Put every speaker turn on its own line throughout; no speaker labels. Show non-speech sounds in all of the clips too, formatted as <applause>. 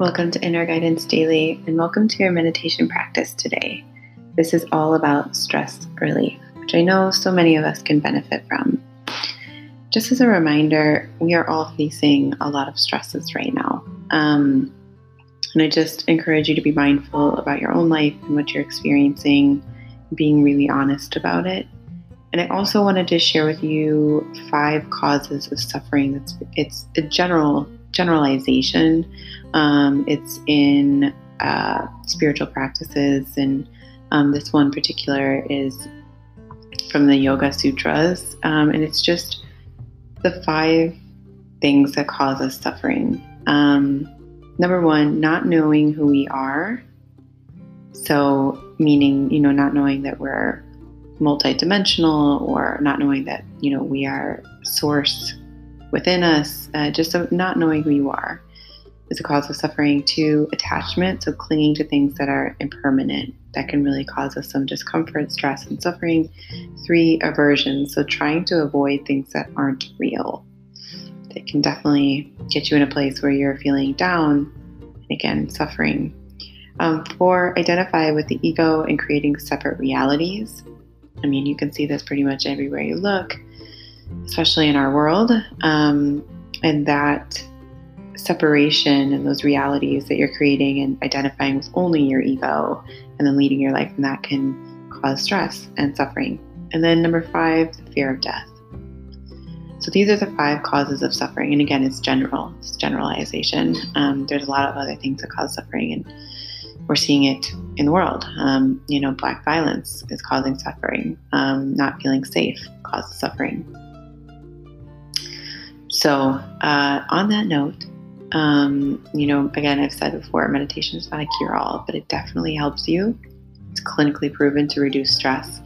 Welcome to Inner Guidance Daily, and welcome to your meditation practice today. This is all about stress relief, which I know so many of us can benefit from. Just as a reminder, we are all facing a lot of stresses right now. Um, and I just encourage you to be mindful about your own life and what you're experiencing, being really honest about it. And I also wanted to share with you five causes of suffering. That's it's a general generalization um, it's in uh, spiritual practices, and um, this one particular is from the Yoga Sutras, um, and it's just the five things that cause us suffering. Um, number one, not knowing who we are. So, meaning, you know, not knowing that we're multidimensional or not knowing that, you know, we are source within us, uh, just not knowing who you are is a cause of suffering. Two, attachment, so clinging to things that are impermanent, that can really cause us some discomfort, stress, and suffering. Three, aversion, so trying to avoid things that aren't real. That can definitely get you in a place where you're feeling down, and again, suffering. Um, four, identify with the ego and creating separate realities. I mean, you can see this pretty much everywhere you look, especially in our world. Um, and that separation and those realities that you're creating and identifying with only your ego and then leading your life and that can cause stress and suffering. And then number five, the fear of death. So these are the five causes of suffering. And again, it's general, it's generalization. Um, there's a lot of other things that cause suffering, and we're seeing it in the world. Um, you know, black violence is causing suffering. Um, not feeling safe causes suffering. So, uh, on that note, um, you know, again, I've said before, meditation is not a cure all, but it definitely helps you. It's clinically proven to reduce stress.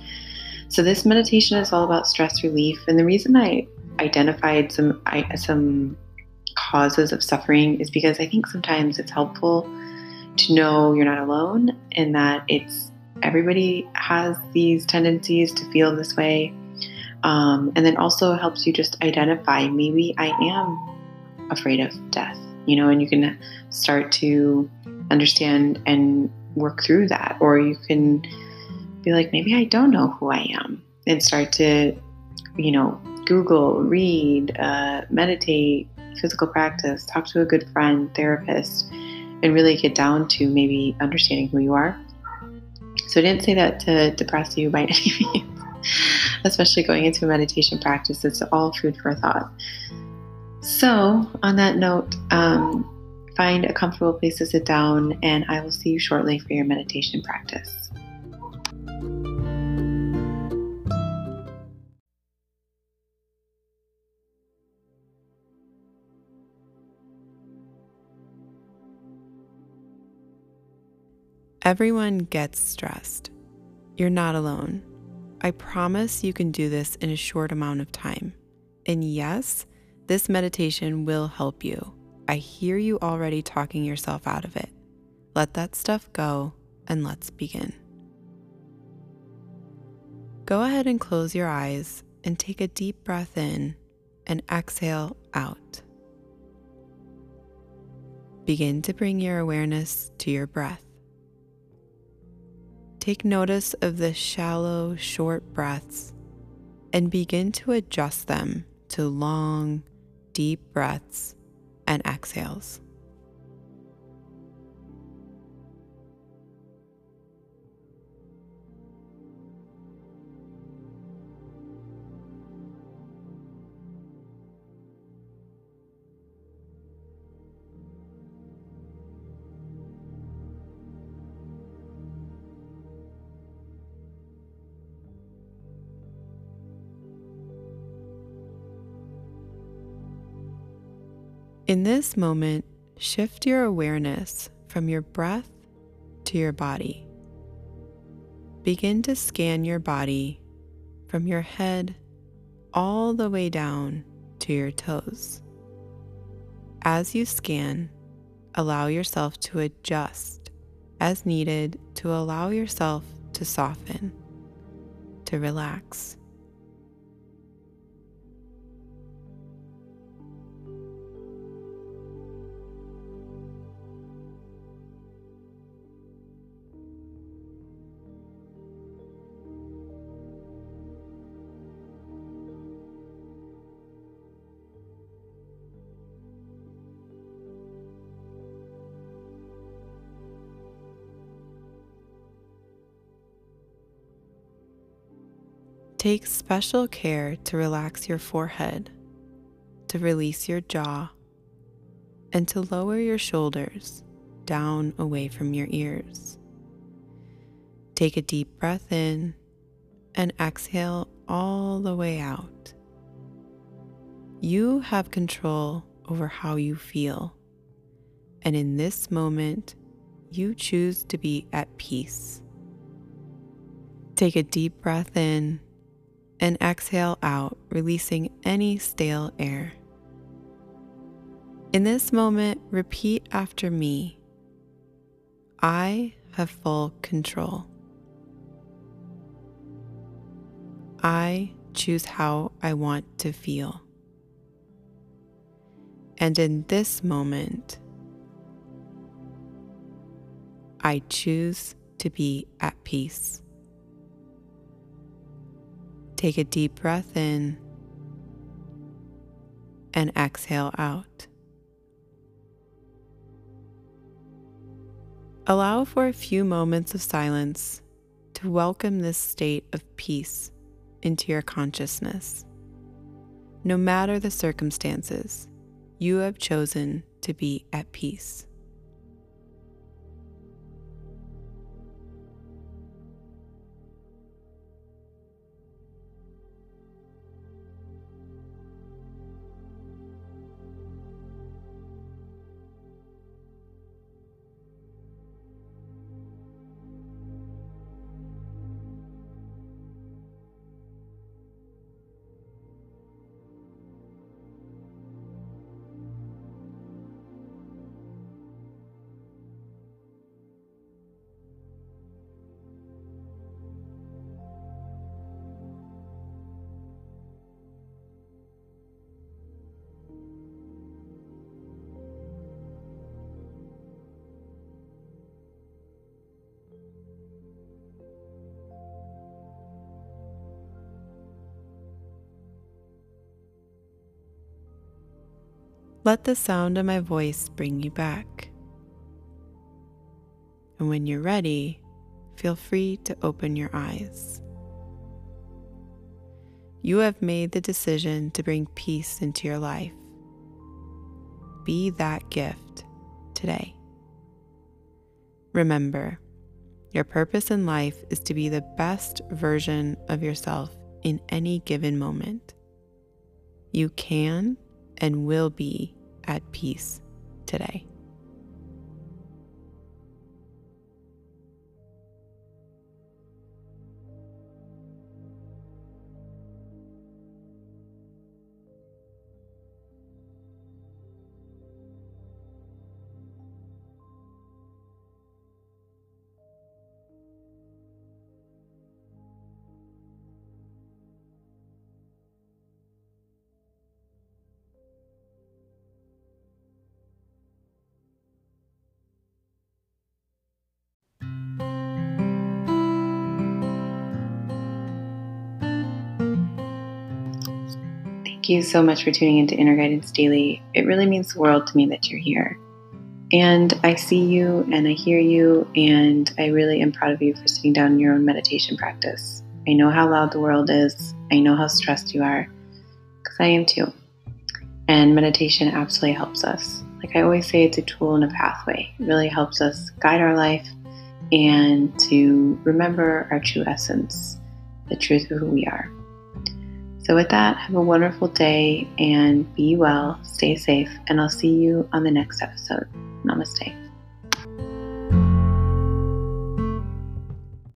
So this meditation is all about stress relief, and the reason I identified some I, some causes of suffering is because I think sometimes it's helpful to know you're not alone and that it's everybody has these tendencies to feel this way. Um, and then also helps you just identify maybe I am afraid of death you know, and you can start to understand and work through that. Or you can be like, maybe I don't know who I am, and start to, you know, Google, read, uh, meditate, physical practice, talk to a good friend, therapist, and really get down to maybe understanding who you are. So I didn't say that to depress you by <laughs> any means, <laughs> especially going into a meditation practice. It's all food for thought. So, on that note, um, find a comfortable place to sit down, and I will see you shortly for your meditation practice.
Everyone gets stressed. You're not alone. I promise you can do this in a short amount of time. And yes, this meditation will help you. I hear you already talking yourself out of it. Let that stuff go and let's begin. Go ahead and close your eyes and take a deep breath in and exhale out. Begin to bring your awareness to your breath. Take notice of the shallow, short breaths and begin to adjust them to long, deep breaths and exhales. In this moment, shift your awareness from your breath to your body. Begin to scan your body from your head all the way down to your toes. As you scan, allow yourself to adjust as needed to allow yourself to soften, to relax. Take special care to relax your forehead, to release your jaw, and to lower your shoulders down away from your ears. Take a deep breath in and exhale all the way out. You have control over how you feel, and in this moment, you choose to be at peace. Take a deep breath in and exhale out, releasing any stale air. In this moment, repeat after me I have full control. I choose how I want to feel. And in this moment, I choose to be at peace. Take a deep breath in and exhale out. Allow for a few moments of silence to welcome this state of peace into your consciousness. No matter the circumstances, you have chosen to be at peace. Let the sound of my voice bring you back. And when you're ready, feel free to open your eyes. You have made the decision to bring peace into your life. Be that gift today. Remember, your purpose in life is to be the best version of yourself in any given moment. You can and will be at peace today.
Thank you so much for tuning into Inner Guidance Daily. It really means the world to me that you're here. And I see you and I hear you, and I really am proud of you for sitting down in your own meditation practice. I know how loud the world is, I know how stressed you are, because I am too. And meditation absolutely helps us. Like I always say, it's a tool and a pathway. It really helps us guide our life and to remember our true essence, the truth of who we are. So, with that, have a wonderful day and be well, stay safe, and I'll see you on the next episode. Namaste.